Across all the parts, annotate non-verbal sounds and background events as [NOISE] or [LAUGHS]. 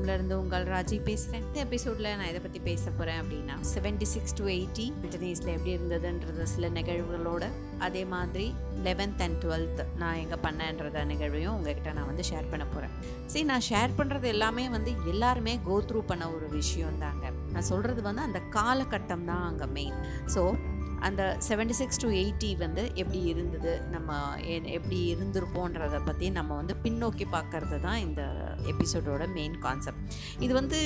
வெல்கம்ல இருந்து உங்கள் ராஜி பேசுகிறேன் இந்த எபிசோடில் நான் இதை பற்றி பேச போகிறேன் அப்படின்னா செவன்டி சிக்ஸ் டு எயிட்டி பிரிட்டனீஸில் எப்படி இருந்ததுன்றது சில நிகழ்வுகளோட அதே மாதிரி லெவன்த் அண்ட் டுவெல்த் நான் எங்கே பண்ணேன்றத நிகழ்வையும் உங்ககிட்ட நான் வந்து ஷேர் பண்ண போகிறேன் சரி நான் ஷேர் பண்ணுறது எல்லாமே வந்து எல்லாருமே கோ த்ரூ பண்ண ஒரு விஷயம் தாங்க நான் சொல்கிறது வந்து அந்த காலகட்டம் தான் அங்கே மெயின் ஸோ அந்த செவன்டி சிக்ஸ் டு எயிட்டி வந்து எப்படி இருந்தது? நம்ம எப்படி இருந்திருப்போன்றத பற்றி நம்ம வந்து பின்னோக்கி பார்க்கறது தான் இந்த எபிசோடோட மெயின் கான்செப்ட் இது வந்து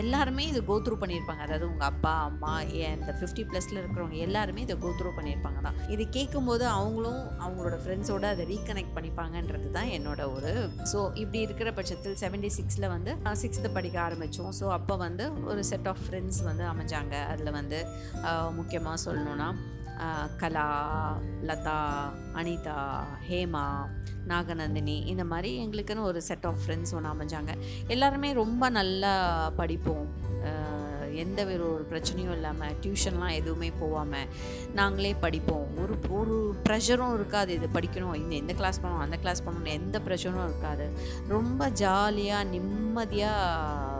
எல்லாருமே இதை கோத்ரூ பண்ணியிருப்பாங்க. அதாவது உங்கள் அப்பா அம்மா இந்த ஃபிஃப்டி ப்ளஸில் இருக்கிறவங்க எல்லாருமே இதை கோத்ரூ பண்ணியிருப்பாங்க தான். இது கேட்கும்போது அவங்களும் அவங்களோட ஃப்ரெண்ட்ஸோட அதை ரீகனெக்ட் பண்ணிப்பாங்கன்றது தான் என்னோட ஒரு ஸோ இப்படி இருக்கிற பட்சத்தில் செவன்டி சிக்ஸில் வந்து சிக்ஸ்த்து படிக்க ஆரம்பித்தோம் ஸோ அப்போ வந்து ஒரு செட் ஆஃப் ஃப்ரெண்ட்ஸ் வந்து அமைஞ்சாங்க. அதில் வந்து முக்கியமாக சொல்லணுன்னா கலா லதா அனிதா ஹேமா நாகநந்தினி இந்த மாதிரி எங்களுக்குன்னு ஒரு செட் ஆஃப் ஃப்ரெண்ட்ஸ் ஒன்று அமைஞ்சாங்க. எல்லாருமே ரொம்ப நல்லா படிப்போம். எந்த ஒரு ஒரு பிரச்சனையும் இல்லாமல் டியூஷன்லாம் எதுவுமே போகாமல் நாங்களே படிப்போம். ஒரு ஒரு ப்ரெஷரும் இருக்காது. இது படிக்கணும் இந்த எந்த கிளாஸ் பண்ணணும் அந்த கிளாஸ் பண்ணணும் எந்த ப்ரெஷரும் இருக்காது. ரொம்ப ஜாலியாக நிம்மதியாக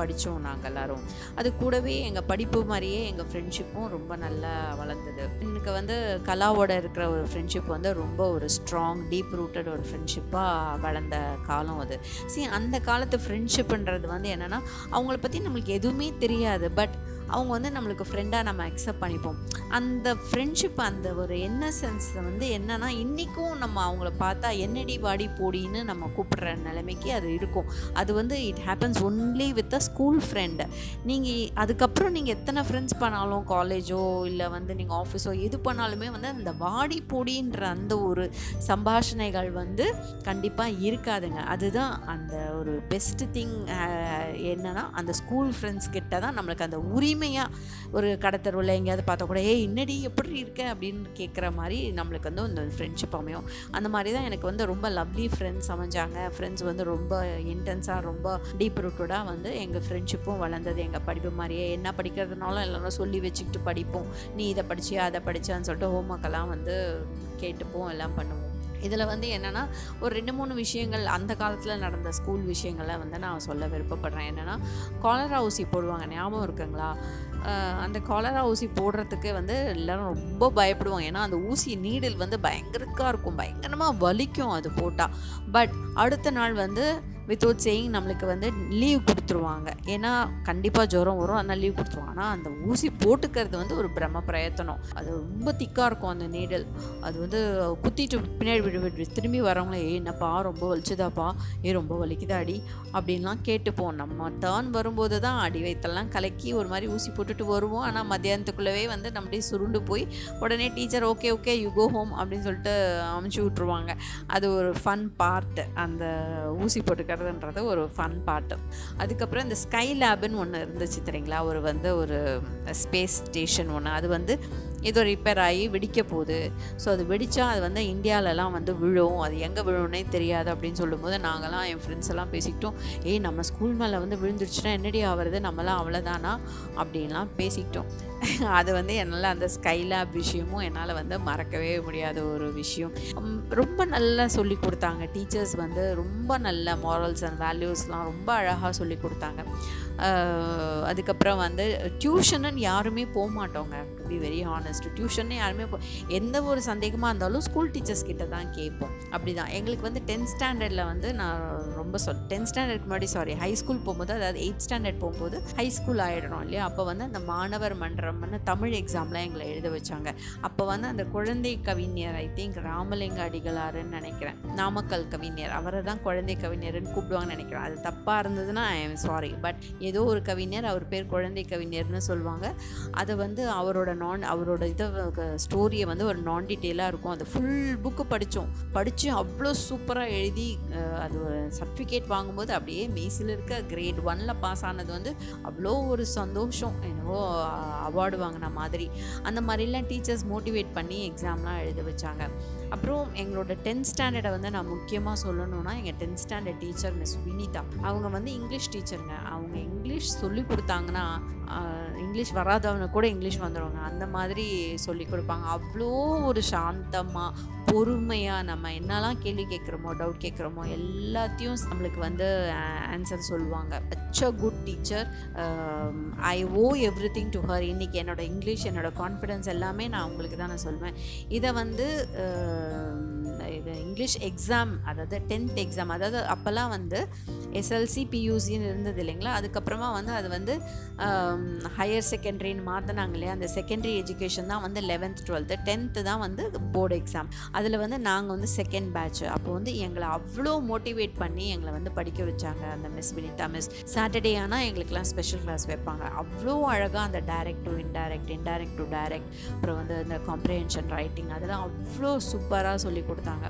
படித்தோம் நாங்கள் எல்லாரும். அது கூடவே எங்கள் படிப்பு மாதிரியே எங்கள் ஃப்ரெண்ட்ஷிப்பும் ரொம்ப நல்லா வளர்ந்தது. எனக்கு வந்து கலாவோட இருக்கிற ஒரு ஃப்ரெண்ட்ஷிப் வந்து ரொம்ப ஒரு ஸ்ட்ராங் டீப் ரூட்டட் ஒரு ஃப்ரெண்ட்ஷிப்பாக வளர்ந்த காலம் அது. சரி அந்த காலத்து ஃப்ரெண்ட்ஷிப்புன்றது வந்து என்னென்னா அவங்கள பற்றி நம்மளுக்கு எதுவுமே தெரியாது. பட் அவங்க வந்து நம்மளுக்கு ஃப்ரெண்டாக நம்ம அக்செப்ட் பண்ணிப்போம். அந்த ஃப்ரெண்ட்ஷிப் அந்த ஒரு இன்னசென்ஸ் வந்து என்னன்னா இன்றைக்கும் நம்ம அவங்கள பார்த்தா என்னடி வாடி போடின்னு நம்ம கூப்பிடுற நிலைமைக்கு அது இருக்கும். அது வந்து it happens only with a school friend நீங்கள் அதுக்கப்புறம் நீங்கள் எத்தனை ஃப்ரெண்ட்ஸ் பண்ணாலும் காலேஜோ இல்லை வந்து நீங்கள் ஆஃபீஸோ எது பண்ணாலுமே வந்து அந்த வாடி போடின்ற அந்த ஒரு சம்பாஷணைகள் வந்து கண்டிப்பாக இருக்காதுங்க. அதுதான் அந்த ஒரு பெஸ்ட் திங் என்னன்னா அந்த ஸ்கூல் ஃப்ரெண்ட்ஸ் கிட்ட தான் நம்மளுக்கு அந்த உரிமை உரிமையாக ஒரு கடத்தருவில் எங்கேயாவது பார்த்தா கூட ஏய் என்னடி எப்படி இருக்க? அப்படின்னு கேட்குற மாதிரி நம்மளுக்கு வந்து அந்த ஃப்ரெண்ட்ஷிப் அமையும். அந்த மாதிரி தான் எனக்கு வந்து ரொம்ப லவ்லி ஃப்ரெண்ட்ஸ் அமைஞ்சாங்க. ஃப்ரெண்ட்ஸ் வந்து ரொம்ப இன்டென்ஸாக ரொம்ப டீப் ரூட்டடாக வந்து எங்கள் ஃப்ரெண்ட்ஷிப்பும் வளர்ந்தது. எங்கள் படிப்பு மாதிரியே என்ன படிக்கிறதுனாலும் எல்லாரும் சொல்லி வச்சுக்கிட்டு படிப்போம். நீ இதை படிச்சியா அதை படிச்சான்னு சொல்லிட்டு ஹோம்ஒர்க்கெல்லாம் வந்து கேட்டுப்போம் எல்லாம் பண்ணுவோம். இதில் வந்து என்னென்னா ஒரு ரெண்டு மூணு விஷயங்கள் அந்த காலத்தில் நடந்த ஸ்கூல் விஷயங்களை வந்து நான் சொல்ல விருப்பப்படுறேன். என்னென்னா காலரா ஊசி போடுவாங்க. ஞாபகம் இருக்குங்களா? அந்த காலரா ஊசி போடுறதுக்கு வந்து எல்லோரும் ரொம்ப பயப்படுவாங்க. ஏன்னா அந்த ஊசி நீடில் வந்து பயங்கரக்காக இருக்கும். பயங்கரமாக வலிக்கும் அது போட்டால் பட் அடுத்த நாள் வந்து வித்தவுட் சேயிங் நம்மளுக்கு வந்து லீவ் கொடுத்துருவாங்க. ஏன்னா கண்டிப்பாக ஜுரம் வரும் அதனால் லீவ் கொடுத்துருவாங்க. ஆனால் அந்த ஊசி போட்டுக்கிறது வந்து ஒரு பிரம்ம பிரயத்தனம். அது ரொம்ப திக்காக இருக்கும் அந்த நீடல் அது வந்து குத்திட்டு பின்னாடி விடு விடு திரும்பி வரவங்களே ஏ என்னப்பா ரொம்ப வலிச்சுதாப்பா. ஏ ரொம்ப வலிக்குதாடி. அப்படின்லாம் கேட்டுப்போம். நம்ம டேர்ன் வரும்போது தான் அடி வயிற்றெல்லாம் கலக்கி ஒரு மாதிரி ஊசி போட்டுட்டு வருவோம். ஆனால் மத்தியானத்துக்குள்ளவே வந்து நம்மளே சுருண்டு போய் உடனே teacher okay okay you go home அப்படின்னு சொல்லிட்டு அமுச்சு விட்ருவாங்க அது ஒரு ஃபன் பார்ட் அந்த ஊசி போட்டுக்கிறதுன்றது ஒரு ஃபன் பார்ட்டு அதுக்கப்புறம் இந்த ஸ்கை லேப்னு ஒன்று இருந்துச்சு தெரியுங்களா? ஒரு வந்து ஒரு ஸ்பேஸ் ஸ்டேஷன் ஒன்று அது வந்து ஏதோ ரிப்பேர் ஆகி வெடிக்க போகுது. ஸோ அது வெடித்தா அது வந்து இந்தியாவிலலாம் வந்து விழும். அது எங்கே விழும்னே தெரியாது அப்படின்னு சொல்லும்போது நாங்களாம் என் ஃப்ரெண்ட்ஸ் எல்லாம் பேசிக்கிட்டோம். ஏய் நம்ம ஸ்கூல் மேலே வந்து விழுந்துருச்சுன்னா என்னடி ஆகிறது நம்மலாம் அவ்வளோதானா அப்படின்லாம் பேசிக்கிட்டோம். அது வந்து என்னால் அந்த ஸ்கைலாப் விஷயமும் என்னால் வந்து மறக்கவே முடியாத ஒரு விஷயம். ரொம்ப நல்லா சொல்லி கொடுத்தாங்க. டீச்சர்ஸ் வந்து ரொம்ப நல்ல மாரல்ஸ் அண்ட் வேல்யூஸ்லாம் ரொம்ப அழகாக சொல்லி கொடுத்தாங்க. அதுக்கப்புறம் வந்து டியூஷனுன்னு யாருமே போக மாட்டோங்க பி வெரி ஹானஸ்ட் டியூஷன் யாருமே போ எந்த ஒரு சந்தேகமாக இருந்தாலும் ஸ்கூல் டீச்சர்ஸ் கிட்ட தான் கேட்போம். அப்படி தான் எங்களுக்கு வந்து டென்த் ஸ்டாண்டர்டில் வந்து நான் ரொம்ப சொல் டென்த் ஸ்டாண்டர்ட் முன்னாடி சாரி ஹை ஸ்கூல் போகும்போது அதாவது எயித் ஸ்டாண்டர்ட் போகும்போது ஹை ஸ்கூல் ஆகிடணும் இல்லையா? அப்போ வந்து அந்த மாணவர் மன்றம்னு தமிழ் எக்ஸாம்லாம் எங்களை எழுத வச்சாங்க. அப்போ வந்து அந்த குழந்தை கவிஞர் ஐ திங்க் ராமலிங்க அடிகளாருன்னு நினைக்கிறேன். நாமக்கல் கவிஞர் அவரை தான் குழந்தை கவிஞர்னு கூப்பிடுவாங்கன்னு நினைக்கிறேன். அது தப்பாக இருந்ததுன்னா ஐ எம் சாரி பட் ஏதோ ஒரு கவிஞர் அவர் பேர் குழந்தை கவிஞர்னு சொல்லுவாங்க. அதை வந்து அவரோட நான் அவரோட இதை ஸ்டோரியை வந்து ஒரு நான் டீட்டெயிலாக இருக்கும். அது ஃபுல் புக்கு படித்தோம் படித்து அவ்வளோ சூப்பராக எழுதி அது ஒரு சர்டிஃபிகேட் வாங்கும்போது அப்படியே மெய்சில் இருக்க கிரேட் ஒனில் பாஸ் ஆனது வந்து அவ்வளோ ஒரு சந்தோஷம். என்னவோ அவார்டு வாங்கின மாதிரி. அந்த மாதிரிலாம் டீச்சர்ஸ் மோட்டிவேட் பண்ணி எக்ஸாம்லாம் எழுத வச்சாங்க. அப்புறம் எங்களோட டென்த் ஸ்டாண்டர்டை வந்து நான் முக்கியமாக சொல்லணும்னா எங்கள் tenth standard teacher miss Vinitha. அவங்க வந்து இங்கிலீஷ் டீச்சருங்க அவங்க இங்கிலீஷ் சொல்லி கொடுத்தாங்கன்னா இங்கிலீஷ் வராதவங்க கூட இங்கிலீஷ் வந்துடுவாங்க அந்த மாதிரி சொல்லி கொடுப்பாங்க. அவ்வளோ ஒரு சாந்தமாக பொறுமையாக நம்ம என்னெல்லாம் கேள்வி கேட்குறோமோ டவுட் கேட்குறோமோ எல்லாத்தையும் நம்மளுக்கு வந்து ஆன்சர் சொல்லுவாங்க. Such a good teacher I owe everything to her இன்றைக்கி என்னோட இங்கிலீஷ் என்னோட கான்ஃபிடென்ஸ் எல்லாமே நான் உங்களுக்கு தான் நான் சொல்வேன். இதை வந்து இது இங்கிலீஷ் எக்ஸாம் அதாவது டென்த் எக்ஸாம் அதாவது அப்போல்லாம் வந்து எஸ்எல்சி பியூசின்னு இருந்தது இல்லைங்களா? அதுக்கப்புறமா வந்து அது வந்து ஹையர் செகண்டரின்னு மாற்றினாங்க இல்லையா? அந்த செகண்டரி எஜுகேஷன் தான் வந்து லெவன்த் டுவெல்த்து டென்த்து தான் வந்து போர்டு எக்ஸாம் அதில் வந்து நாங்கள் வந்து செகண்ட் பேட்ச் அப்போ வந்து எங்களை அவ்வளோ மோட்டிவேட் பண்ணி எங்களை வந்து படிக்க வச்சாங்க. அந்த மிஸ் வினிதா மிஸ் சாட்டர்டே ஆனால் எங்களுக்கெல்லாம் ஸ்பெஷல் கிளாஸ் வைப்பாங்க. அவ்வளோ அழகாக அந்த direct to indirect indirect to direct அப்புறம் வந்து இந்த காம்ப்ரிஹென்ஷன் ரைட்டிங் அதெல்லாம் அவ்வளோ சூப்பராக சொல்லி கொடுத்தாங்க.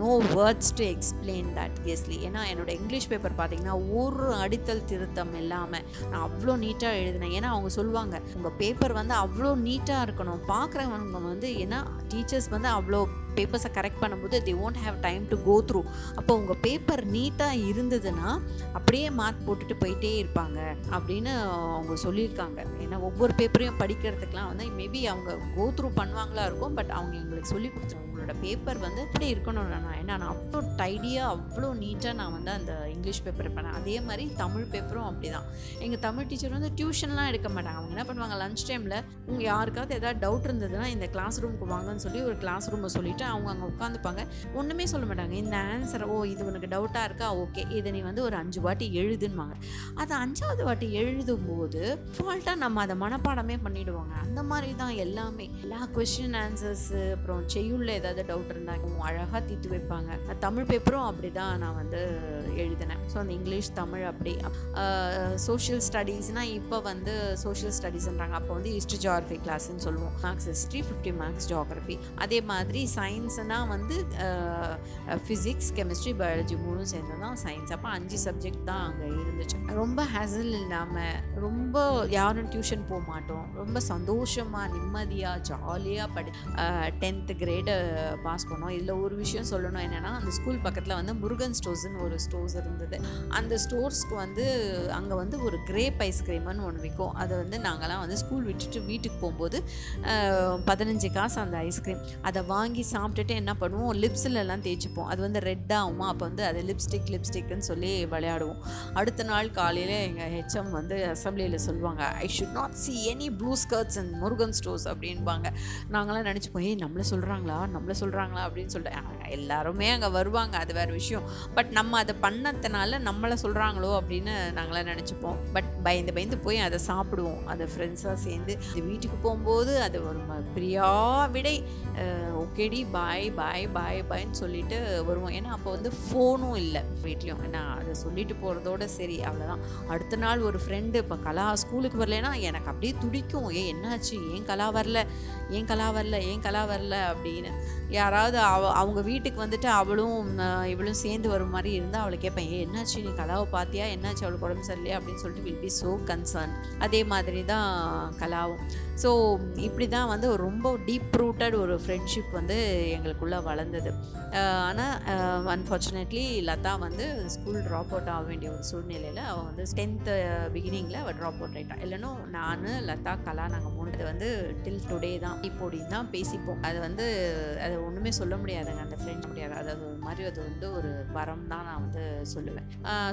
No words to explain that கெஸ்லி ஏன்னா என்னோட இங்கிலீஷ் பேப்பர் பார்த்தீங்கன்னா ஒரு அடித்தல் திருத்தம் இல்லாமல் நான் அவ்வளோ நீட்டாக எழுதினேன். ஏன்னா அவங்க சொல்லுவாங்க உங்கள் பேப்பர் வந்து அவ்வளோ நீட்டாக இருக்கணும். பார்க்குறவங்க வந்து ஏன்னா டீச்சர்ஸ் வந்து அவ்வளோ பேப்பர்ஸை கரெக்ட் பண்ணும்போது they won't have time to go through அப்போ உங்கள் பேப்பர் நீட்டாக இருந்ததுன்னா அப்படியே மார்க் போட்டுட்டு போயிட்டே இருப்பாங்க அப்படின்னு அவங்க சொல்லியிருக்காங்க. ஏன்னா ஒவ்வொரு பேப்பரையும் படிக்கிறதுக்கெலாம் வந்து மேபி அவங்க கோ த்ரூ பண்ணுவாங்களா இருக்கும் பட் அவங்க எங்களுக்கு சொல்லி கொடுத்துருவாங்க. உங்களோட பேப்பர் வந்து எப்படி இருக்கணும் நான். ஏன்னா நான் அவ்வளோ டைடியாக அவ்வளோ நீட்டாக நான் வந்து அந்த இங்கிலீஷ் பேப்பர் பண்ணேன். அதே மாதிரி தமிழ் பேப்பரும் அப்படி தான் எங்கள் தமிழ் டீச்சர் வந்து டியூஷன்லாம் எடுக்க மாட்டாங்க. அவங்க என்ன பண்ணுவாங்க லஞ்ச் டைமில் உங்கள் யாருக்காவது ஏதாவது டவுட் இருந்ததுன்னா இந்த கிளாஸ் ரூமுக்கு வாங்கன்னு சொல்லி ஒரு கிளாஸ் ரூமை சொல்லிவிட்டு அவங்க அங்கே உட்காந்துப்பாங்க. ஒன்றுமே சொல்ல மாட்டாங்க. இந்த ஆன்சர் ஓ இது உனக்கு டவுட்டாக இருக்கா? ஓகே இதை நீ வந்து ஒரு அஞ்சு வாட்டி எழுதுன்னுவாங்க. அது அஞ்சாவது வாட்டி எழுதும்போது ஃபால்ட்டாக நம்ம அதை மனப்பாடமே பண்ணிவிடுவாங்க அந்த மாதிரி தான் எல்லாமே. எல்லா கொஷின் ஆன்சர்ஸு அப்புறம் செய்யுள்ள ஏதாவது டவுட் இருந்தாங்க அழகாக தீர்த்து வைப்பாங்க. தமிழ் பேப்பரும் அப்படி தான் நான் வந்து எழுதினேன். ஸோ அந்த இங்கிலீஷ் தமிழ் அப்படி. சோஷியல் ஸ்டடீஸ்னால் இப்போ வந்து சோஷியல் ஸ்டடீஸ்ன்றாங்க அப்போ வந்து ஹிஸ்ட்ரி ஜியாகிரஃபி கிளாஸ்ன்னு சொல்லுவோம். Marks history fifty marks geography அதே மாதிரி சயின்ஸ்னால் வந்து ஃபிசிக்ஸ் கெமிஸ்ட்ரி பயாலஜி மூணும் சேர்ந்து தான் சயின்ஸ் அப்போ அஞ்சு சப்ஜெக்ட் தான் அங்கே இருந்துச்சு. ரொம்ப ஹேசல் இல்லாமல் ரொம்ப யாரும் டியூஷன் போக மாட்டோம். ரொம்ப சந்தோஷமாக நிம்மதியாக ஜாலியாக படி டென்த்து கிரேடு பாஸ் பண்ணோம். இதில் ஒரு விஷயம் சொல்லணும் என்னென்னா அந்த ஸ்கூல் பக்கத்தில் வந்து முருகன் ஸ்டோர்ஸ்னு ஒரு ஸ்டோர்ஸ் இருந்தது. அந்த ஸ்டோர்ஸ்க்கு வந்து அங்கே வந்து ஒரு கிரேப் ஐஸ்கிரீம்னு ஒன்று விற்கும் அதை வந்து நாங்கள்லாம் வந்து ஸ்கூல் விட்டுட்டு வீட்டுக்கு போகும்போது பதினஞ்சு காசு அந்த ஐஸ்கிரீம் அதை வாங்கி சாப்பிட்டுட்டு என்ன பண்ணுவோம்? லிப்ஸ்லலாம் தேய்ச்சிப்போம். அது வந்து ரெட்டாகுமா அப்போ வந்து அது லிப்ஸ்டிக் லிப்ஸ்டிக்னு சொல்லி விளையாடுவோம். அடுத்த நாள் காலையில் எங்கள் ஹெச்எம் வந்து அசம்பிளியில் சொல்லுவாங்க I should not see any blue skirts and Murugan stores அப்படின்பாங்க. நாங்களாம் நினச்சிப்போம் ஏய் நம்மளை சொல்கிறாங்களா நம்மளை சொல்கிறாங்களா அப்படின்னு சொல்லிட்டு எல்லாருமே அங்கே வருவாங்க அது வேறு விஷயம். பட் நம்ம அதை பண்ணதுனால நம்மளை சொல்கிறாங்களோ அப்படின்னு நாங்களாம் நினச்சிப்போம். பட் பயந்து பயந்து போய் அதை சாப்பிடுவோம். அதை ஃப்ரெண்ட்ஸாக சேர்ந்து வீட்டுக்கு போகும்போது அது ஒரு பிரியா விடை. ஓகேடி பாய் பாய் பாய் பாய்ன்னு சொல்லிட்டு வருவோம். ஏன்னா அப்போ வந்து ஃபோனும் இல்லை வீட்லேயும். ஏன்னா அதை சொல்லிட்டு போகிறதோட சரி அவ்வளோதான் அடுத்த நாள் ஒரு ஃப்ரெண்டு இப்போ கலா ஸ்கூலுக்கு வரலன்னா எனக்கு அப்படியே துடிக்கும். ஏ என்னாச்சு? ஏன் கலா வரல? ஏன் கலா வரல? ஏன் கலா வரல? அப்படின்னு. யாராவது அவ அவங்க வீட்டுக்கு வந்துட்டு அவளும் இவளும் சேர்ந்து வர மாதிரி இருந்தால் அவளை கேட்பேன் ஏ என்னாச்சு? நீ கலாவை பார்த்தியா? என்னாச்சு? அவளுக்கு உடம்பு சரியில்லையா? அப்படின்னு சொல்லிட்டு வில் பி ஸோ கன்சர்ன் அதே மாதிரி தான் கலாவும். ஸோ இப்படி தான் வந்து ரொம்ப டீப் ரூட்டட் ஒரு ஃப்ரெண்ட்ஷிப் வந்து எங்களுக்குள்ளே வளர்ந்தது. ஆனால் அன்ஃபார்ச்சுனேட்லி லதா வந்து ஸ்கூல் ட்ராப் அவுட் ஆக வேண்டிய ஒரு சூழ்நிலையில் அவள் வந்து டென்த்து பிகினிங்கில் அவள் ட்ராப் அவுட் ஆகிட்டான் இல்லைன்னா நான் லதா கலா நாங்கள் மூணு வந்து டில் டுடே தான். இப்போடின்னு தான் பேசிப்போம். அது வந்து அது ஒன்றுமே சொல்ல முடியாதுங்க. அந்த ஃப்ரெண்ட்ஸ் முடியாது. அதாவது மாதிரி அது வந்து ஒரு வரம் தான் நான் வந்து சொல்லுவேன்.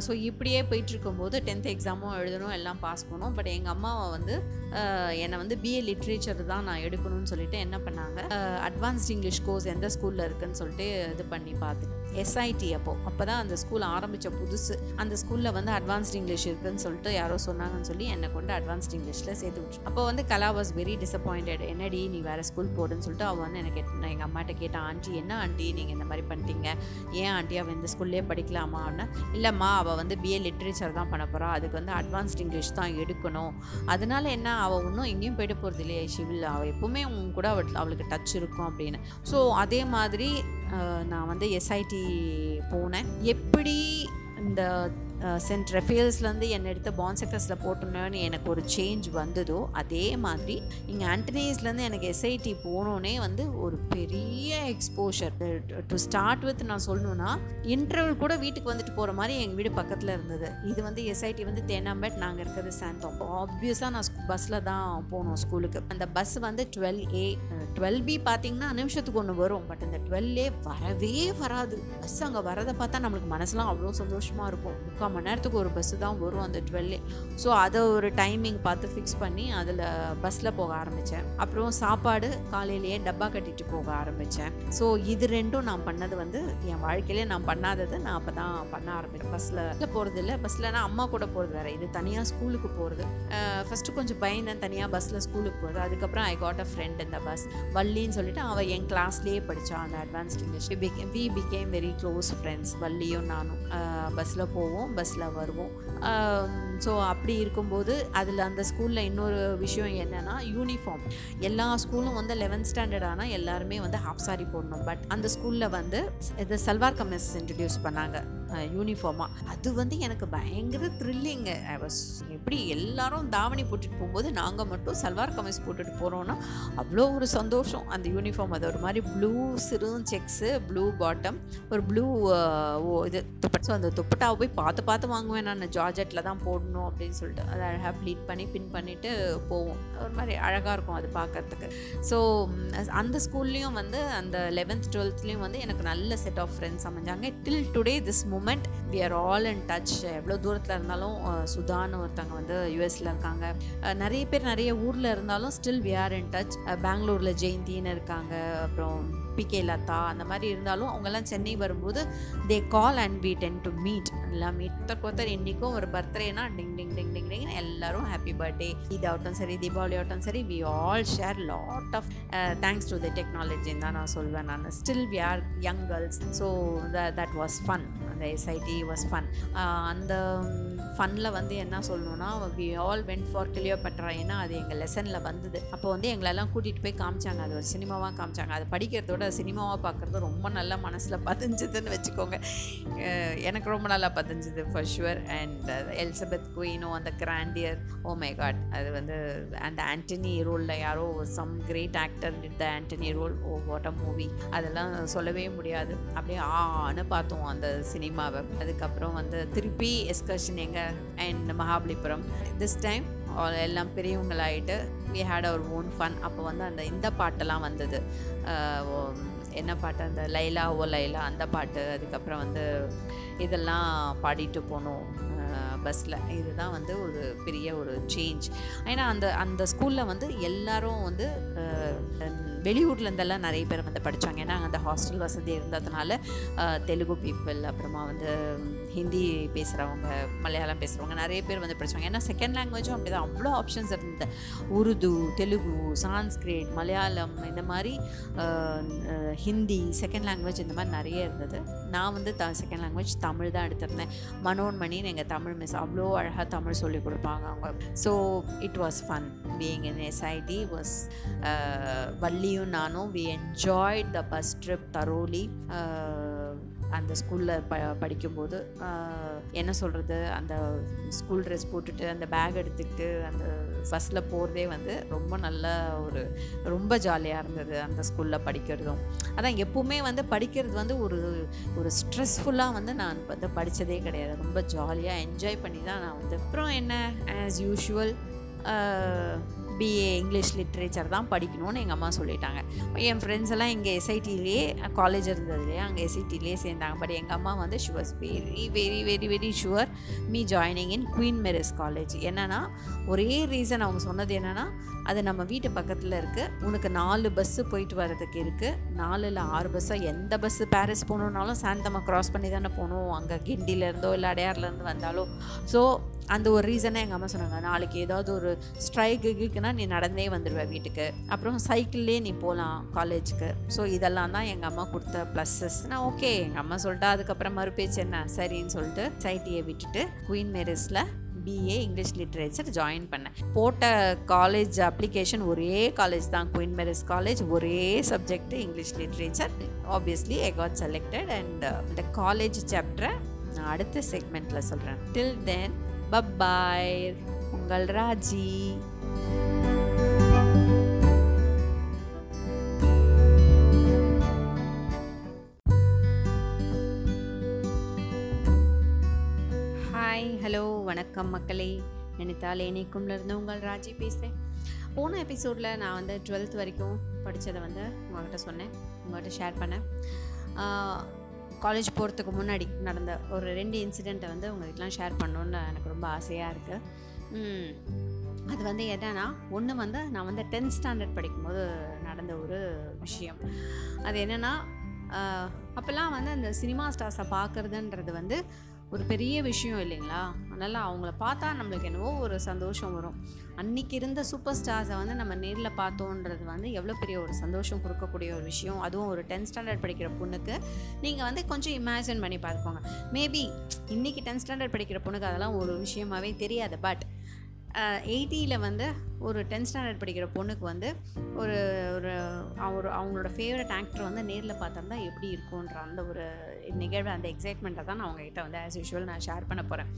ஸோ இப்படியே போயிட்டு இருக்கும்போது டென்த் எக்ஸாமும் எழுதணும் எல்லாம் பாஸ் பண்ணோம். பட் எங்கள் அம்மாவை வந்து என்னை வந்து பிஏ லிட்ரேச்சர் தான் நான் எடுக்கணும்னு சொல்லிட்டு என்ன பண்ணாங்க? அட்வான்ஸ்ட் இங்கிலீஷ் கோர்ஸ் எந்த ஸ்கூலில் இருக்குன்னு சொல்லிட்டு இது பண்ணி பார்த்துட்டு எஸ்ஐடி அப்போது அப்போ. தான் அந்த ஸ்கூல் ஆரம்பித்த புதுசு. அந்த ஸ்கூலில் வந்து அட்வான்ஸ்ட் இங்கிலீஷ் இருக்குதுன்னு சொல்லிட்டு யாரோ சொன்னாங்கன்னு சொல்லி என்னை கொண்டு அட்வான்ஸ்ட் இங்கிலீஷில் சேர்த்து விட்டு அப்போ வந்து கலா வாஸ் வெரி டிசப்பாயிண்டட் என்னடி நீ வேறு ஸ்கூல் போடுன்னு சொல்லிட்டு அவள் வந்து எனக்கு நான் எங்கள் அம்மாட்ட கேட்டான் ஆண்டி என்ன ஆண்டி? நீங்கள் இந்த மாதிரி பண்ணிட்டீங்க. ஏன் ஆண்டி அவள் இந்த ஸ்கூல்லே படிக்கலாமா? அப்படின்னா. இல்லைம்மா அவள் வந்து பிஏ லிட்ரேச்சர் தான் பண்ண போகிறா அதுக்கு வந்து அட்வான்ஸ்ட் இங்கிலீஷ் தான் எடுக்கணும். அதனால என்ன அவள் இன்னும் எங்கேயும் போயிட்டு போகிறது இல்லையே. ஷிவில் அவள் எப்போவுமே உங்க கூட அவள் அவளுக்கு டச் இருக்கும் அப்படின்னு. ஸோ அதே மாதிரி நான் வந்து எஸ்ஐடி போனேன். எப்படி இந்த சென்ட் ரெஃபேல்ஸ்லேருந்து என்னை எடுத்து பான்செக்டர்ஸில் போட்டோன்னு எனக்கு ஒரு சேஞ்ச் வந்ததோ அதே மாதிரி இங்கே ஆண்டனீஸ்லேருந்து எனக்கு எஸ்ஐடி போனோன்னே வந்து ஒரு பெரிய எக்ஸ்போஷர் டு ஸ்டார்ட் வித் நான் சொல்லணுன்னா இன்டர்வல் கூட வீட்டுக்கு வந்துட்டு போகிற மாதிரி எங்கள் வீடு பக்கத்தில் இருந்தது. இது வந்து எஸ்ஐடி வந்து தேனாம்பேட் நாங்கள் இருக்கிறது சாந்தோம் ஆப்வியஸாக நான் பஸ்ஸில் தான் போனோம் ஸ்கூலுக்கு. அந்த பஸ் வந்து டுவெல் ஏ டுவெல் பி பார்த்தீங்கன்னா நிமிஷத்துக்கு ஒன்று வரும். பட் அந்த டுவெல் ஏ வரவே வராது. பஸ் அங்கே வரதை பார்த்தா நம்மளுக்கு மனசுலாம் அவ்வளோ சந்தோஷமாக இருக்கும். முக்கால் மணி நேரத்துக்கு ஒரு பஸ்ஸு தான் வரும் அந்த டுவெல்லே ஸோ அதை ஒரு டைமிங் பார்த்து ஃபிக்ஸ் பண்ணி அதில் பஸ்ஸில் போக ஆரம்பித்தேன் அப்புறம் சாப்பாடு காலையிலேயே டப்பா கட்டிட்டு போக ஆரம்பித்தேன் ஸோ இது ரெண்டும் நான் பண்ணது வந்து என் வாழ்க்கையிலே நான் பண்ணாதது நான் அப்போ தான் பண்ண ஆரம்பித்தேன் பஸ்ஸில் போகிறது இல்லை பஸ்ஸில் அம்மா கூட போகிறது வேறு. இது தனியாக ஸ்கூலுக்கு போகிறது ஃபஸ்ட்டு கொஞ்சம் பயந்தேன் தனியாக பஸ்ஸில் ஸ்கூலுக்கு போகிறது அதுக்கப்புறம் ஐ காட் அ ஃப்ரெண்ட் இந்த பஸ் வள்ளின்னு சொல்லிட்டு அவள் என் கிளாஸ்லேயே படித்தான் அந்த advanced English we became very close friends வள்ளியும் நானும். பஸ்ஸில் போவோம். பஸ்ஸில் வருவோம். ஸோ அப்படி இருக்கும்போது அதில் அந்த ஸ்கூலில் இன்னொரு விஷயம் என்னென்னா யூனிஃபார்ம் எல்லா ஸ்கூலும் வந்து லெவன்த் ஸ்டாண்டர்ட் ஆனால் எல்லாருமே வந்து ஹாஃப் சாரி போடணும். பட் அந்த ஸ்கூலில் வந்து இது சல்வார் கமிஸ் இன்ட்ரடியூஸ் பண்ணாங்க. யூனிஃபார்மாக அது வந்து எனக்கு பயங்கர த்ரில்லிங்கு ஐ வாஸ் எப்படி எல்லாரும் தாவணி போட்டுட்டு போகும்போது நாங்கள் மட்டும் சல்வார் கமிஸ் போட்டுட்டு போகிறோன்னா அவ்வளோ ஒரு சந்தோஷம். அந்த யூனிஃபார்ம் அது ஒரு மாதிரி ப்ளூ சிறும் செக்ஸு ப்ளூ பாட்டம் ஒரு ப்ளூ ஓ இது துப்பட்டா ஸோ அந்த துப்பட்டாவை போய் பார்த்து பார்த்து வாங்குவேன் நான். ஜார்ஜெட்டில் தான் போடணும் அப்படின்னு சொல்லிட்டு. அதை அழகாக ப்ளீட் பண்ணி பின் பண்ணிவிட்டு போவோம். ஒரு மாதிரி அழகாக இருக்கும் அது பார்க்கறதுக்கு. ஸோ அந்த ஸ்கூல்லேயும் வந்து அந்த லெவன்த் டுவெல்த்லேயும் வந்து எனக்கு நல்ல set of friends அமைஞ்சாங்க. Till today this moment we are all in touch எவ்வளோ தூரத்தில் இருந்தாலும் சுதான்னு ஒருத்தவங்க வந்து யூஎஸில் இருக்காங்க. நிறைய பேர் நிறைய ஊரில் இருந்தாலும் still we are in touch பெங்களூரில் ஜெயந்தின்னு இருக்காங்க. அப்புறம் பிகே லதா அந்த மாதிரி இருந்தாலும் அவங்கெல்லாம் சென்னை வரும்போது they call and we tend to meet எல்லாம் மீட்டர் கொத்தர் இன்றைக்கும் ஒரு பர்த்டேனா டிங் டிங் டிங் டிங் டிங் எல்லாரும் ஹாப்பி பர்த்டே இது ஆகட்டும் சரி தீபாவளி ஆகட்டும் சரி we all share lot of thanks to the டெக்னாலஜின்னு தான் நான் சொல்வேன் நான். Still we are young girls so that was fun அந்த எஸ்ஐடி வாஸ் ஃபன் அந்த ஃபனில் வந்து என்ன சொல்லணும்னா we all went for Cleopatra ஏன்னா அது எங்கள் லெசனில் வந்தது. அப்போ வந்து எங்களெல்லாம் கூட்டிகிட்டு போய் காமிச்சாங்க. அது ஒரு சினிமாவாக காமிச்சாங்க. அது படிக்கிறதோட சினிமாவாக பார்க்குறது ரொம்ப நல்லா மனசில் பதிஞ்சுதுன்னு வச்சுக்கோங்க. எனக்கு ரொம்ப நல்லா பதிஞ்சுது ஃபர் ஷுவர் அண்ட் எலிசபெத் குயினோ அந்த கிராண்டியர் ஓ மை காட் அது வந்து அந்த ஆண்டனி ரோலில் யாரோ some great actor the Antony role oh what a movie அதெல்லாம் சொல்லவே முடியாது. அப்படியே ஆன்னு பார்த்தோம் அந்த சினிமாவை. அதுக்கப்புறம் வந்து திருப்பி எஸ்கர்ஷன் எங்கே அண்ட் மகாபலிபுரம் திஸ் டைம் எல்லாம் பெரியவங்களாயிட்டு we had our own fun அப்போ வந்து அந்த இந்த பாட்டெல்லாம் வந்தது. என்ன பாட்டு அந்த? லைலா ஓ லைலா அந்த பாட்டு. அதுக்கப்புறம் வந்து இதெல்லாம் பாடிட்டு போனோம் பஸ்ஸில் இதுதான் வந்து ஒரு பெரிய ஒரு சேஞ்ச் ஏன்னா அந்த அந்த ஸ்கூலில் வந்து எல்லாரும் வந்து வெளியூர்லேருந்தெல்லாம் நிறைய பேர் வந்து படித்தாங்க ஏன்னா அந்த ஹாஸ்டல் வசதி இருந்ததுனால தெலுங்கு பீப்புள் அப்புறமா வந்து ஹிந்தி பேசுகிறவங்க மலையாளம் பேசுகிறவங்க நிறைய பேர் வந்து படித்தவங்க ஏன்னா செகண்ட் லாங்குவேஜும் அப்படி தான் அவ்வளோ ஆப்ஷன்ஸ் இருந்தது. உருது தெலுங்கு சான்ஸ்கிரிட் மலையாளம் இந்த மாதிரி ஹிந்தி செகண்ட் லாங்குவேஜ் இந்த மாதிரி நிறைய இருந்தது. நான் வந்து த செகண்ட் லாங்குவேஜ் தமிழ் தான் எடுத்திருந்தேன். மனோன்மணின்னு எங்கள் தமிழ் மிஸ் அவ்வளோ அழகாக தமிழ் சொல்லி கொடுப்பாங்க அவங்க. So it was fun being in SIT was வள்ளியும் நானும் we enjoyed the bus trip thoroughly அந்த ஸ்கூலில் ப படிக்கும்போது என்ன சொல்கிறது அந்த ஸ்கூல் ட்ரெஸ் போட்டுட்டு அந்த பேக் எடுத்துக்கிட்டு அந்த பஸ்ஸில் போகிறதே வந்து ரொம்ப நல்ல ஒரு ரொம்ப ஜாலியாக இருந்தது அந்த ஸ்கூலில் படிக்கிறதும். அதான் எப்போவுமே வந்து படிக்கிறது வந்து ஒரு ஒரு ஸ்ட்ரெஸ்ஃபுல்லாக வந்து நான் வந்து படித்ததே கிடையாது. ரொம்ப ஜாலியாக என்ஜாய் பண்ணி தான் நான் வந்து அப்புறம் என்ன as usual BA English literature தான் படிக்கணும்னு எங்கள் அம்மா சொல்லிட்டாங்க. என் ஃப்ரெண்ட்ஸ் எல்லாம் இங்கே எஸ்ஐடிலே காலேஜ் இருந்ததுலேயே அங்கே எஸ்ஐடிலே சேர்ந்தாங்க. பட் எங்கள் அம்மா வந்து she was very very very very sure me joining in Queen Mary's college என்னென்னா ஒரே ரீசன் அவங்க சொன்னது என்னென்னா அது நம்ம வீட்டு பக்கத்தில் இருக்குது உனக்கு நாலு பஸ்ஸு போயிட்டு வர்றதுக்கு இருக்குது நாலில் ஆறு பஸ்ஸாக எந்த பஸ்ஸு பாரிஸ் போகணுன்னாலும் சாந்தமாக க்ராஸ் பண்ணி தானே போகணும். அங்கே கிண்டிலேருந்தோ இல்லை அடையார்லேருந்து வந்தாலோ. ஸோ அந்த ஒரு ரீசனை எங்கள் அம்மா சொன்னாங்க. நாளைக்கு ஏதாவது ஒரு நீ நடந்தே வந்துடுவ வீட்டுக்கு. அப்புறம் சைக்கிள்லேயே நீ போகலாம் காலேஜுக்கு ஸோ இதெல்லாம் தான் எங்கள் அம்மா கொடுத்த ப்ளஸ்ஸஸ் நான் ஓகே எங்கள் அம்மா சொல்லிட்டா அதுக்கப்புறம் மறுபேச்சு என்ன? சரின்னு சொல்லிட்டு சைட்டியை விட்டுட்டு குயின் மேரிஸில் பிஏ இங்கிலீஷ் லிட்ரேச்சர் ஜாயின் பண்ணேன். போட்ட காலேஜ் அப்ளிகேஷன் ஒரே காலேஜ் தான். குயின் மேரிஸ் காலேஜ் ஒரே subject English literature obviously I got selected and இந்த காலேஜ் சாப்டரை நான் அடுத்த செக்மெண்ட்டில் சொல்கிறேன் டில் தென் பப்பாய் உங்கள் ராஜி. வணக்கம் மக்களே. நினைத்தால் இணைக்கும்லேருந்து உங்கள் ராஜி பேசுகிறேன் போன எபிசோடில் நான் வந்து டுவெல்த் வரைக்கும் படித்ததை வந்து உங்கள்கிட்ட சொன்னேன். உங்கள்கிட்ட ஷேர் பண்ணேன். காலேஜ் போகிறதுக்கு முன்னாடி நடந்த ஒரு ரெண்டு இன்சிடெண்ட்டை வந்து உங்கள்கிட்டலாம் ஷேர் பண்ணணுன்னு எனக்கு ரொம்ப ஆசையாக இருக்குது அது வந்து என்னன்னா ஒன்று வந்து நான் வந்து டென்த் ஸ்டாண்டர்ட் படிக்கும்போது நடந்த ஒரு விஷயம். அது என்னென்னா அப்போல்லாம் வந்து அந்த சினிமா ஸ்டார்ஸை பார்க்குறதுன்றது வந்து ஒரு பெரிய விஷயம் இல்லைங்களா? அதனால் அவங்கள பார்த்தா நம்மளுக்கு என்னவோ ஒரு சந்தோஷம் வரும். அன்றைக்கி இருந்த சூப்பர் ஸ்டார்ஸை வந்து நம்ம நேரில் பார்த்தோன்றது வந்து எவ்வளோ பெரிய ஒரு சந்தோஷம் கொடுக்கக்கூடிய ஒரு விஷயம். அதுவும் ஒரு டென்த் ஸ்டாண்டர்ட் படிக்கிற பொண்ணுக்கு நீங்கள் வந்து கொஞ்சம் இமேஜின் பண்ணி பார்த்துக்கோங்க. மேபி இன்றைக்கி டென்த் ஸ்டாண்டர்ட் படிக்கிற பொண்ணுக்கு அதெல்லாம் ஒரு விஷயமாவே தெரியாது. பட் எயிட்டியில் வந்து ஒரு டென்த் ஸ்டாண்டர்ட் படிக்கிற பொண்ணுக்கு வந்து ஒரு ஒரு அவர் அவங்களோட ஃபேவரட் ஆக்டர் வந்து நேரில் பார்த்தோம்னா எப்படி இருக்கும்ன்ற அந்த ஒரு நிகழ்வு அந்த எக்ஸைட்மெண்ட்டை தான் நான் அவங்ககிட்ட வந்து ஆஸ் யூஷுவல் நான் ஷேர் பண்ண போகிறேன்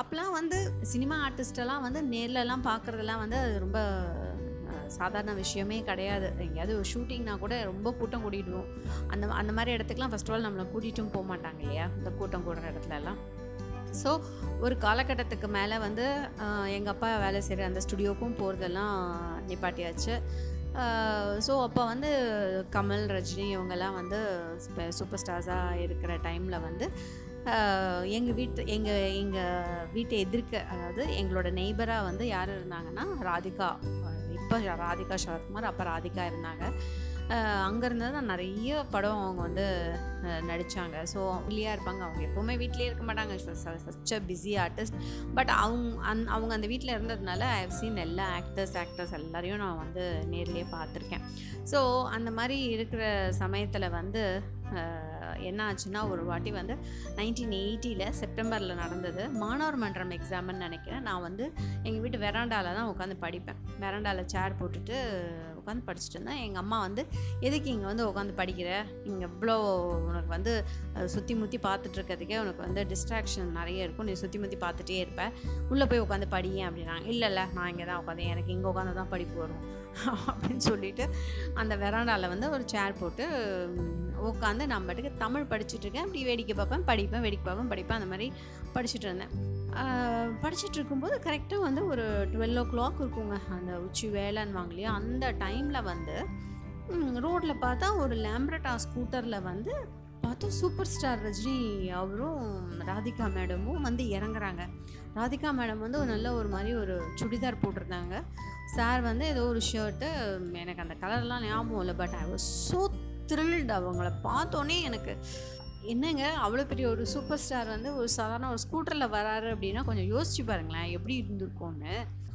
அப்போலாம் வந்து சினிமா ஆர்டிஸ்டெல்லாம் வந்து நேர்லலாம் பார்க்குறதெல்லாம் வந்து அது ரொம்ப சாதாரண விஷயமே கிடையாது. எங்கேயாவது ஒரு ஷூட்டிங்னா கூட ரொம்ப கூட்டம் கூட்டிகிடுவோம் அந்த அந்த மாதிரி இடத்துக்குலாம் ஃபஸ்ட் ஆஃப் ஆல் நம்மளை கூட்டிகிட்டும் போக மாட்டாங்க இல்லையா? இந்த கூட்டம் கூடுற இடத்துலலாம். ஸோ ஒரு காலகட்டத்துக்கு மேலே வந்து எங்கள் அப்பா வேலை செய்கிற அந்த ஸ்டுடியோக்கும் போகிறதெல்லாம் நிப்பாட்டியாச்சு. ஸோ அப்போ வந்து கமல் ரஜினி இவங்கெல்லாம் வந்து சூப்பர் ஸ்டார்ஸாக இருக்கிற டைமில் வந்து எங்கள் வீட்டு எங்கள் எங்கள் வீட்டை எதிர்க்க அதாவது எங்களோட நெய்பராக வந்து யார் இருந்தாங்கன்னா ராதிகா. இப்போ ராதிகா சரத்குமார் அப்போ ராதிகா இருந்தாங்க. அங்கேருந்து தான் நிறைய படம் அவங்க வந்து நடித்தாங்க ஸோ வெளியாக இருப்பாங்க. அவங்க எப்போவுமே வீட்லேயே இருக்க மாட்டாங்க. Such a busy artist but அவங்க அந் அவங்க அந்த வீட்டில் இருந்ததுனால ஐ ஹவ் சீன் எல்லா ஆக்டர்ஸ் ஆக்டர்ஸ் எல்லாரையும் நான் வந்து நேர்லேயே பார்த்துருக்கேன். ஸோ அந்த மாதிரி இருக்கிற சமயத்தில் வந்து என்ன ஆச்சுன்னா ஒரு வாட்டி வந்து நைன்டீன் எயிட்டியில் செப்டம்பரில் நடந்தது. மாணவர் மன்றம் எக்ஸாம்னு நினைக்கிறேன். நான் வந்து எங்கள் வீட்டு வெராண்டாவில் தான் உட்காந்து படிப்பேன். வெராண்டாவில் சேர் போட்டுட்டு உட்காந்து படிச்சுட்டு இருந்தேன். எங்கள் அம்மா வந்து எதுக்கு இங்கே வந்து உட்காந்து படிக்கிற? இங்கே இவ்வளோ உனக்கு வந்து சுற்றி முற்றி பார்த்துட்ருக்கிறதுக்கே உனக்கு வந்து டிஸ்ட்ராக்ஷன் நிறைய இருக்கும். நீ சுற்றி முற்றி பார்த்துட்டே இருப்ப. உள்ளே போய் உட்காந்து படியேன் அப்படின்னாங்க. இல்லை இல்லை நான் இங்கே தான் உட்காந்து எனக்கு இங்கே உட்காந்து தான் படிப்பு வரும். அப்படின்னு சொல்லிட்டு அந்த வெராண்டாவில் வந்து ஒரு சேர் போட்டு உட்காந்து நான் பாட்டுக்கு தமிழ் படிச்சுட்டு இருக்கேன். அப்படி வேடிக்கை பார்ப்பேன் படிப்பேன் வேடிக்கை பார்ப்பேன் படிப்பேன். அந்த மாதிரி படிச்சுட்டு இருந்தேன். படிச்சுட்டு இருக்கும்போது கரெக்டாக வந்து ஒரு டுவெல் ஓ கிளாக் இருக்குங்க. அந்த உச்சி வேலைன்னு வாங்கலையா அந்த டைமில் வந்து ரோட்டில் பார்த்தா ஒரு லேம்ப்ரட்டா ஸ்கூட்டரில் வந்து பார்த்தா சூப்பர் ஸ்டார் ரஜினி அவரும் ராதிகா மேடமும் வந்து இறங்குறாங்க. ராதிகா மேடம் வந்து ஒரு நல்ல ஒரு மாதிரி ஒரு சுடிதார் போட்டிருந்தாங்க. சார் வந்து ஏதோ ஒரு ஷர்ட்டு எனக்கு அந்த கலர்லாம் ஞாபகம் இல்லை but I was so thrilled அவங்கள பார்த்தோன்னே எனக்கு என்னங்க அவ்வளோ பெரிய ஒரு சூப்பர் ஸ்டார் வந்து ஒரு சாதாரண ஒரு ஸ்கூட்டரில் வராரு அப்படின்னா கொஞ்சம் யோசிச்சு பாருங்களேன் எப்படி இருந்திருக்கோன்னு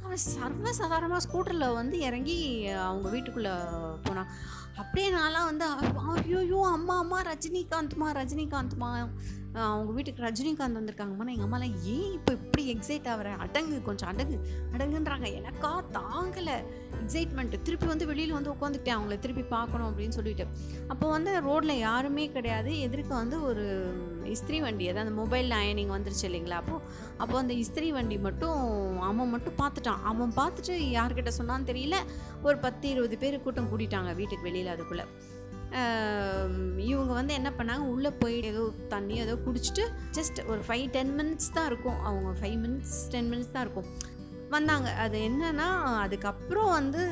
அவன் ஸ்கூட்டரில் வந்து இறங்கி அவங்க வீட்டுக்குள்ளே போனான் அப்படியே நான்லாம் வந்து ஐயோ அம்மா அம்மா ரஜினிகாந்த்மா ரஜினிகாந்த்மா. அவங்க வீட்டுக்கு ரஜினிகாந்த் வந்திருக்காங்கம்மா. எங்கள் அம்மாலாம் ஏன் இப்போ இப்படி எக்ஸைட் ஆகிற? அடங்கு கொஞ்சம் அடங்கு. அடங்குன்றாங்க. எனக்கா தாங்கலை. எக்ஸைட்மெண்ட்டு திருப்பி வந்து வெளியில் வந்து உட்காந்துக்கிட்டேன். அவங்கள திருப்பி பார்க்கணும் அப்படின்னு சொல்லிட்டு. அப்போ வந்து ரோட்டில் யாருமே கிடையாது. எதிர்க்க வந்து ஒரு இஸ்திரி வண்டி அதாவது அந்த மொபைல் அயனிங் வந்துருச்சு இல்லைங்களா அப்போது அப்போ அந்த இஸ்திரி வண்டி மட்டும் அவன் மட்டும் பார்த்துட்டான். அவன் பார்த்துட்டு யார்கிட்ட சொன்னான்னு தெரியல. ஒரு பத்து இருபது பேர் கூட்டம் கூட்டிட்டாங்க வீட்டுக்கு வெளியில் அதுக்குள்ளே. இவங்க வந்து என்ன பண்ணாங்க உள்ளே போயிட்டு ஏதோ தண்ணி ஏதோ குடிச்சிட்டு ஜஸ்ட் ஒரு ஃபைவ் டென் மினிட்ஸ் தான் இருக்கும். அவங்க ஃபைவ் மினிட்ஸ் டென் மினிட்ஸ் தான் இருக்கும். வந்தாங்க. அது என்னன்னா அதுக்கப்புறம் வந்து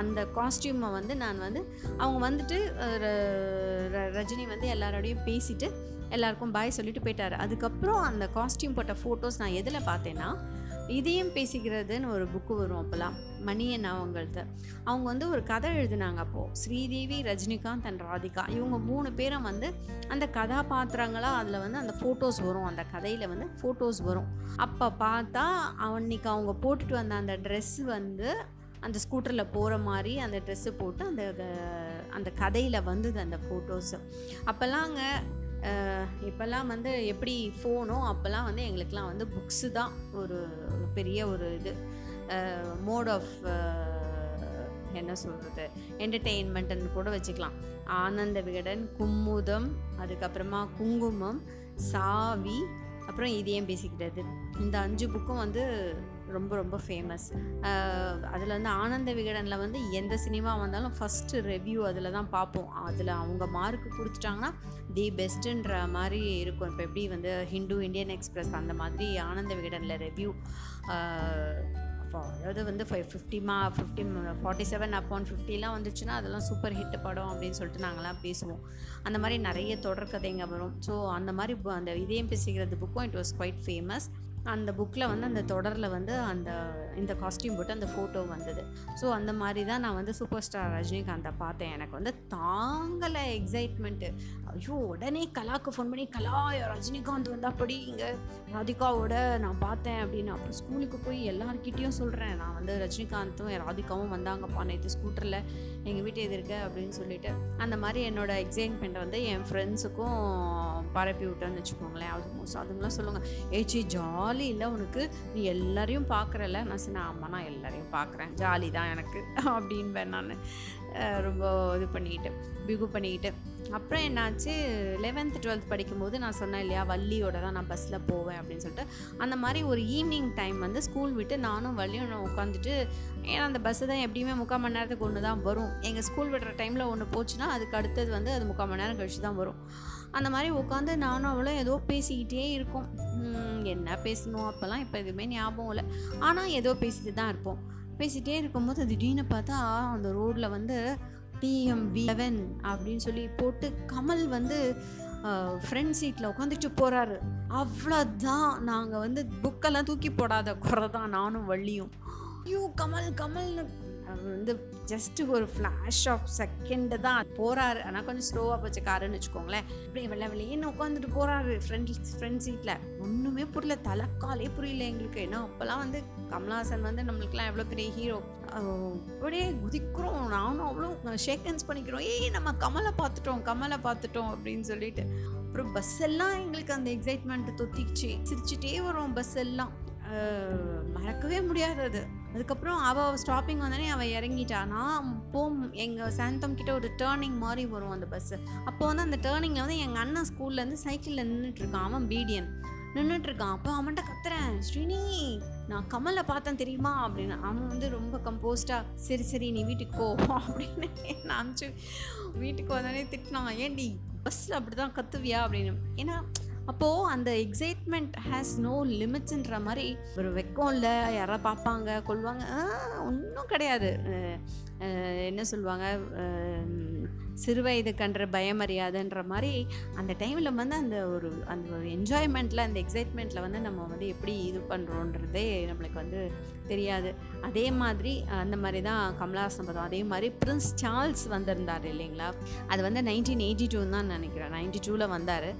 அந்த காஸ்டியூமை வந்து நான் வந்து அவங்க வந்துட்டு ரஜினி வந்து எல்லாரோடையும் பேசிட்டு எல்லாருக்கும் பாய் சொல்லிட்டு போயிட்டார். அதுக்கப்புறம் அந்த காஸ்டியூம் போட்ட ஃபோட்டோஸ் நான் எதில் பார்த்தேன்னா இதையும் பேசிக்கிறதுன்னு ஒரு புக்கு வரும் அப்போல்லாம் மணியன் அவங்கள்ட்ட அவங்க வந்து ஒரு கதை எழுதினாங்க அப்போது ஸ்ரீதேவி ரஜினிகாந்த் அண்ட் ராதிகா. இவங்க மூணு பேரும் வந்து அந்த கதாபாத்திரங்களாக அதில் வந்து அந்த ஃபோட்டோஸ் வரும். அந்த கதையில் வந்து ஃபோட்டோஸ் வரும். அப்போ பார்த்தா அன்னைக்கு அவங்க போட்டுட்டு வந்த அந்த ட்ரெஸ் வந்து அந்த ஸ்கூட்டரில் போகிற மாதிரி அந்த ட்ரெஸ்ஸு போட்டு அந்த அந்த கதையில் வந்தது அந்த ஃபோட்டோஸு அப்போல்லாங்க இப்போல்லாம் வந்து எப்படி ஃபோனோ அப்போல்லாம் வந்து எங்களுக்கெலாம் வந்து புக்ஸு தான் ஒரு பெரிய ஒரு இது. மோட் ஆஃப் என்ன சொல்கிறது என்டர்டெயின்மெண்ட்டுன்னு கூட வச்சுக்கலாம். ஆனந்த விகடன் கும்முதம் அதுக்கப்புறமா குங்குமம் சாவி அப்புறம் இதையும் பேசிக்கிறது இந்த அஞ்சு புக்கும் வந்து ரொம்ப ரொம்ப ஃபேமஸ் அதில் வந்து ஆனந்த விகடனில் வந்து எந்த சினிமா வந்தாலும் ஃபஸ்ட்டு ரிவ்யூ அதில் தான் பார்ப்போம். அதில் அவங்க மார்க் கொடுத்துட்டாங்கன்னா தி பெஸ்ட்டுன்ற மாதிரி இருக்கும். இப்போ எப்படி வந்து ஹிந்து இந்தியன் எக்ஸ்பிரஸ் அந்த மாதிரி ஆனந்த விகடனில் ரிவ்யூ அதாவது வந்து ஃபைவ் ஃபிஃப்டி மா ஃபிஃப்டி ஃபார்ட்டி செவன் அப்பான் ஃபிஃப்டிலாம் வந்துச்சுன்னா அதெல்லாம் சூப்பர் ஹிட் படம் அப்படின்னு சொல்லிட்டு நாங்கள்லாம் பேசுவோம். அந்த மாதிரி நிறைய தொடர்கதைங்க வரும். ஸோ அந்த மாதிரி அந்த இதயம் பேசுகிறது புக்கும் இட் வாஸ் குவைட் ஃபேமஸ் அந்த புக்கில் வந்து அந்த தொடரில் வந்து அந்த இந்த காஸ்டியூம் போட்டு அந்த ஃபோட்டோ வந்தது. ஸோ அந்த மாதிரி தான் நான் வந்து சூப்பர் ஸ்டார் ரஜினிகாந்தை பார்த்தேன். எனக்கு வந்து தாங்கலை எக்ஸைட்மெண்ட்டு ஐயோ உடனே கலாக்கு ஃபோன் பண்ணி கலா ரஜினிகாந்த் வந்தால் அப்படி இங்கே ராதிகாவோட நான் பார்த்தேன் அப்படின்னு. அப்புறம் ஸ்கூலுக்கு போய் எல்லார்கிட்டேயும் சொல்கிறேன் நான் வந்து ரஜினிகாந்தும் ராதிகாவும் வந்தாங்கப்பா. நேற்று ஸ்கூட்டரில் எங்கள் வீட்டு எது இருக்க அப்படின்னு சொல்லிட்டு. அந்த மாதிரி என்னோட எக்ஸைட்மெண்ட்டை வந்து என் ஃப்ரெண்ட்ஸுக்கும் பரப்பி விட்டேன்னு வச்சுக்கோங்களேன். அது மோஸ்ட் அதுங்களாம் சொல்லுங்கள் ஏச்சி ஜாலி. இல்லை உனக்கு. நீ எல்லாரையும் பார்க்குறல. நான் சொன்னேன் ஆமாம் நான் எல்லாரையும் பார்க்குறேன். ஜாலி தான் எனக்கு [LAUGHS] அப்படின்பேன் நான். ரொம்ப இது பண்ணிக்கிட்டு பிகு பண்ணிக்கிட்டு அப்புறம் என்னாச்சு? லெவன்த்து டுவெல்த் படிக்கும்போது நான் சொன்னேன் இல்லையா வள்ளியோட தான் நான் பஸ்ஸில் போவேன் அப்படின்னு சொல்லிட்டு. அந்த மாதிரி ஒரு ஈவினிங் டைம் வந்து ஸ்கூல் விட்டு நானும் வள்ளியும் நான் உட்காந்துட்டு ஏன்னா அந்த பஸ்ஸு தான் எப்படியுமே முக்கால் மணி நேரத்துக்கு ஒன்று தான் வரும். எங்கள் ஸ்கூல் விடுற டைமில் ஒன்று போச்சுன்னா அதுக்கு அடுத்தது வந்து அது முக்கால் மணி நேரம் கழிச்சு தான் வரும். அந்த மாதிரி உட்காந்து நானும் அவளும் ஏதோ பேசிக்கிட்டே இருக்கோம். என்ன பேசணும்? அப்போல்லாம் இப்போ எதுவுமே ஞாபகம் இல்லை. ஆனால் ஏதோ பேசிட்டு தான் இருப்போம். பேசிகிட்டே இருக்கும்போது திடீர்னு பார்த்தா அந்த ரோட்டில் வந்து டிஎம்வி லெவன் அப்படின்னு சொல்லி போட்டு கமல் வந்து ஃப்ரண்ட் சீட்டில் உட்காந்துட்டு போகிறாரு அவ்வளோதான் நாங்கள் வந்து புக்கெல்லாம் தூக்கி போடாத குறை தான். நானும் வள்ளியும். ஐயோ கமல் கமல்னு வந்து ஜஸ்ட்டு ஒரு ஃப்ளாஷ் ஆஃப் செகண்டு தான் போகிறாரு ஆனால் கொஞ்சம் ஸ்லோவாக போச்சு காருன்னு வச்சுக்கோங்களேன். அப்படியே வெள்ளை வெளியேன்னு உட்காந்துட்டு போகிறாரு ஃப்ரெண்ட் ஃப்ரெண்ட் சீட்டில் ஒன்றுமே புரியல. தலைக்காலே புரியல எங்களுக்கு. ஏன்னா அப்போல்லாம் வந்து கமல்ஹாசன் வந்து நம்மளுக்குலாம் எவ்வளோ பெரிய ஹீரோ அப்படியே குதிக்கிறோம். நானும் அவ்வளோ ஷேக்கன்ஸ் பண்ணிக்கிறோம். ஏய் நம்ம கமலை பார்த்துட்டோம் கமலை பார்த்துட்டோம் அப்படின்னு சொல்லிட்டு. அப்புறம் பஸ் எல்லாம் எங்களுக்கு அந்த எக்ஸைட்மெண்ட்டு தொத்திக்கிச்சு. சிரிச்சுட்டே வரும் பஸ் எல்லாம். மறக்கவே முடியாது அது அதுக்கப்புறம் அவள் ஸ்டாப்பிங் வந்தோடனே அவள் இறங்கிட்டா. நான் போம் எங்கள் சாந்தம் கிட்ட ஒரு டேர்னிங் மாதிரி வரும் அந்த பஸ்ஸு அப்போ வந்து அந்த டேர்னிங்கில் வந்து எங்கள் அண்ணன் ஸ்கூல்லேருந்து சைக்கிளில் நின்றுட்டுருக்கான் அவன் பீடியன் நின்றுட்டுருக்கான் அப்போ அவன்கிட்ட கத்துறேன் ஸ்ரீனி நான் கமலை பார்த்தேன் தெரியுமா? அப்படின்னு. அவன் வந்து ரொம்ப கம்போஸ்டாக சரி சரி நீ வீட்டுக்கு போ. அப்படின்னு நான் அனுப்பிச்சு வீட்டுக்கு வந்தோடனே திட்டினான். ஏன்டி பஸ்ஸில் அப்படி தான் கத்துவியா? அப்படின்னு. ஏன்னா அப்போது அந்த எக்ஸைட்மெண்ட் ஹேஸ் நோ லிமிட்ஸ்ன்ற மாதிரி ஒரு வெக்கம் இல்லை யாராவது பார்ப்பாங்க கொள்வாங்க ஒன்றும் கிடையாது. என்ன சொல்லுவாங்க சிறுவயது கன்ற பயமறியாதுன்ற மாதிரி அந்த டைமில் வந்து அந்த ஒரு அந்த ஒரு என்ஜாய்மெண்ட்டில் அந்த எக்ஸைட்மெண்ட்டில் வந்து நம்ம வந்து எப்படி இது பண்ணுறோன்றதே நம்மளுக்கு வந்து தெரியாது. அதே மாதிரி அந்த மாதிரி தான் கமலஹாசன் பதம் அதே மாதிரி பிரின்ஸ் சார்ல்ஸ் வந்திருந்தார் இல்லைங்களா? அது வந்து நைன்டீன் எயிட்டி டூன்னு தான் நினைக்கிறேன். நைன்டி டூவில் வந்தார்.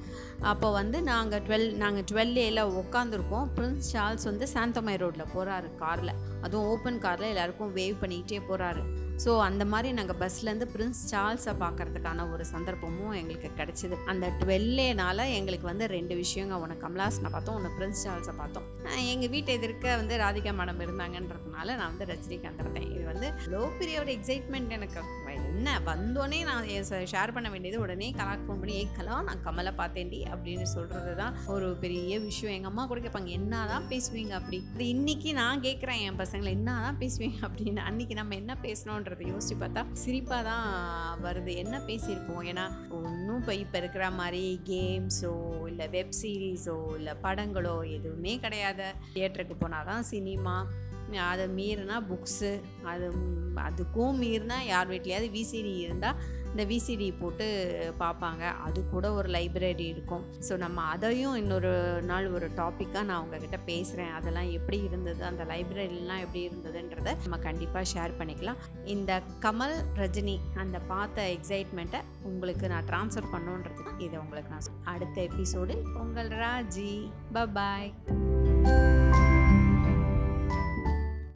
அப்போ வந்து நாங்கள் டுவெல் நாங்கள் டுவெல் ஏல உட்காந்துருக்கோம் பிரின்ஸ் சார்ல்ஸ் வந்து சாந்தமாய் ரோட்டில் போகிறாரு காரில் அதுவும் ஓப்பன் காரில் எல்லாருக்கும் வேவ் பண்ணிக்கிட்டே போகிறாரு ஸோ அந்த மாதிரி நாங்கள் பஸ்லேருந்து பிரின்ஸ் சார்ல்ஸை பார்க்கறதுக்கான ஒரு சந்தர்ப்பமும் எங்களுக்கு கிடச்சிது. அந்த டுவெல்லேனால எங்களுக்கு வந்து ரெண்டு விஷயங்க. ஒன்று கமலாசனை பார்த்தோம் ஒன்று பிரின்ஸ் சார்ல்ஸை பார்த்தோம். எங்கள் வீட்டை எதிர்க்க வந்து ராதிகா மேடம் இருந்தாங்கன்றதுனால நான் வந்து ரஜினிகாந்த் இருந்தேன் இது வந்து லோ பெரிய ஒரு எக்ஸைட்மெண்ட் எனக்கு. என்ன? வந்தோடனே நான் ஷேர் பண்ண வேண்டியது உடனே கலாக்கு ஃபோன் பண்ணி ஏ கலா நான் கமலை பார்த்தேன்டி அப்படின்னு சொல்கிறது தான் ஒரு பெரிய விஷயம். எங்கள் அம்மா கூட கேட்பாங்க என்ன தான் பேசுவீங்க அப்படி? இது இன்னைக்கு நான் கேட்குறேன் என் பசங்களை என்ன தான் பேசுவீங்க அப்படின்னு? அன்னைக்கு நம்ம என்ன பேசணுன்றதை யோசிச்சு பார்த்தா சிரிப்பாக தான் வருது. என்ன பேசியிருப்போம்? ஏன்னா ஒன்றும் இப்போ இப்போ இருக்கிற மாதிரி கேம்ஸோ இல்லை வெப் சீரிஸோ இல்லை படங்களோ எதுவுமே கிடையாது. தியேட்டருக்கு போனால் தான் சினிமா அதை மீறினா புக்ஸு அது அதுக்கும் மீறினா யார் வீட்லையாவது விசிடி இருந்தால் இந்த விசிடி போட்டு பார்ப்பாங்க. அது கூட ஒரு லைப்ரரி இருக்கும். ஸோ நம்ம அதையும் இன்னொரு நாள் ஒரு டாப்பிக்காக நான் உங்ககிட்ட பேசுகிறேன் அதெல்லாம் எப்படி இருந்தது? அந்த லைப்ரரிலாம் எப்படி இருந்ததுன்றதை நம்ம கண்டிப்பாக ஷேர் பண்ணிக்கலாம். இந்த கமல் ரஜினி அந்த பார்த்த எக்ஸைட்மெண்ட்டை உங்களுக்கு நான் ட்ரான்ஸ்ஃபர் பண்ணுன்றதுக்கு இதை உங்களுக்கு நான் சொல்~ அடுத்த எபிசோடு உங்கள் ராஜி. பபாய்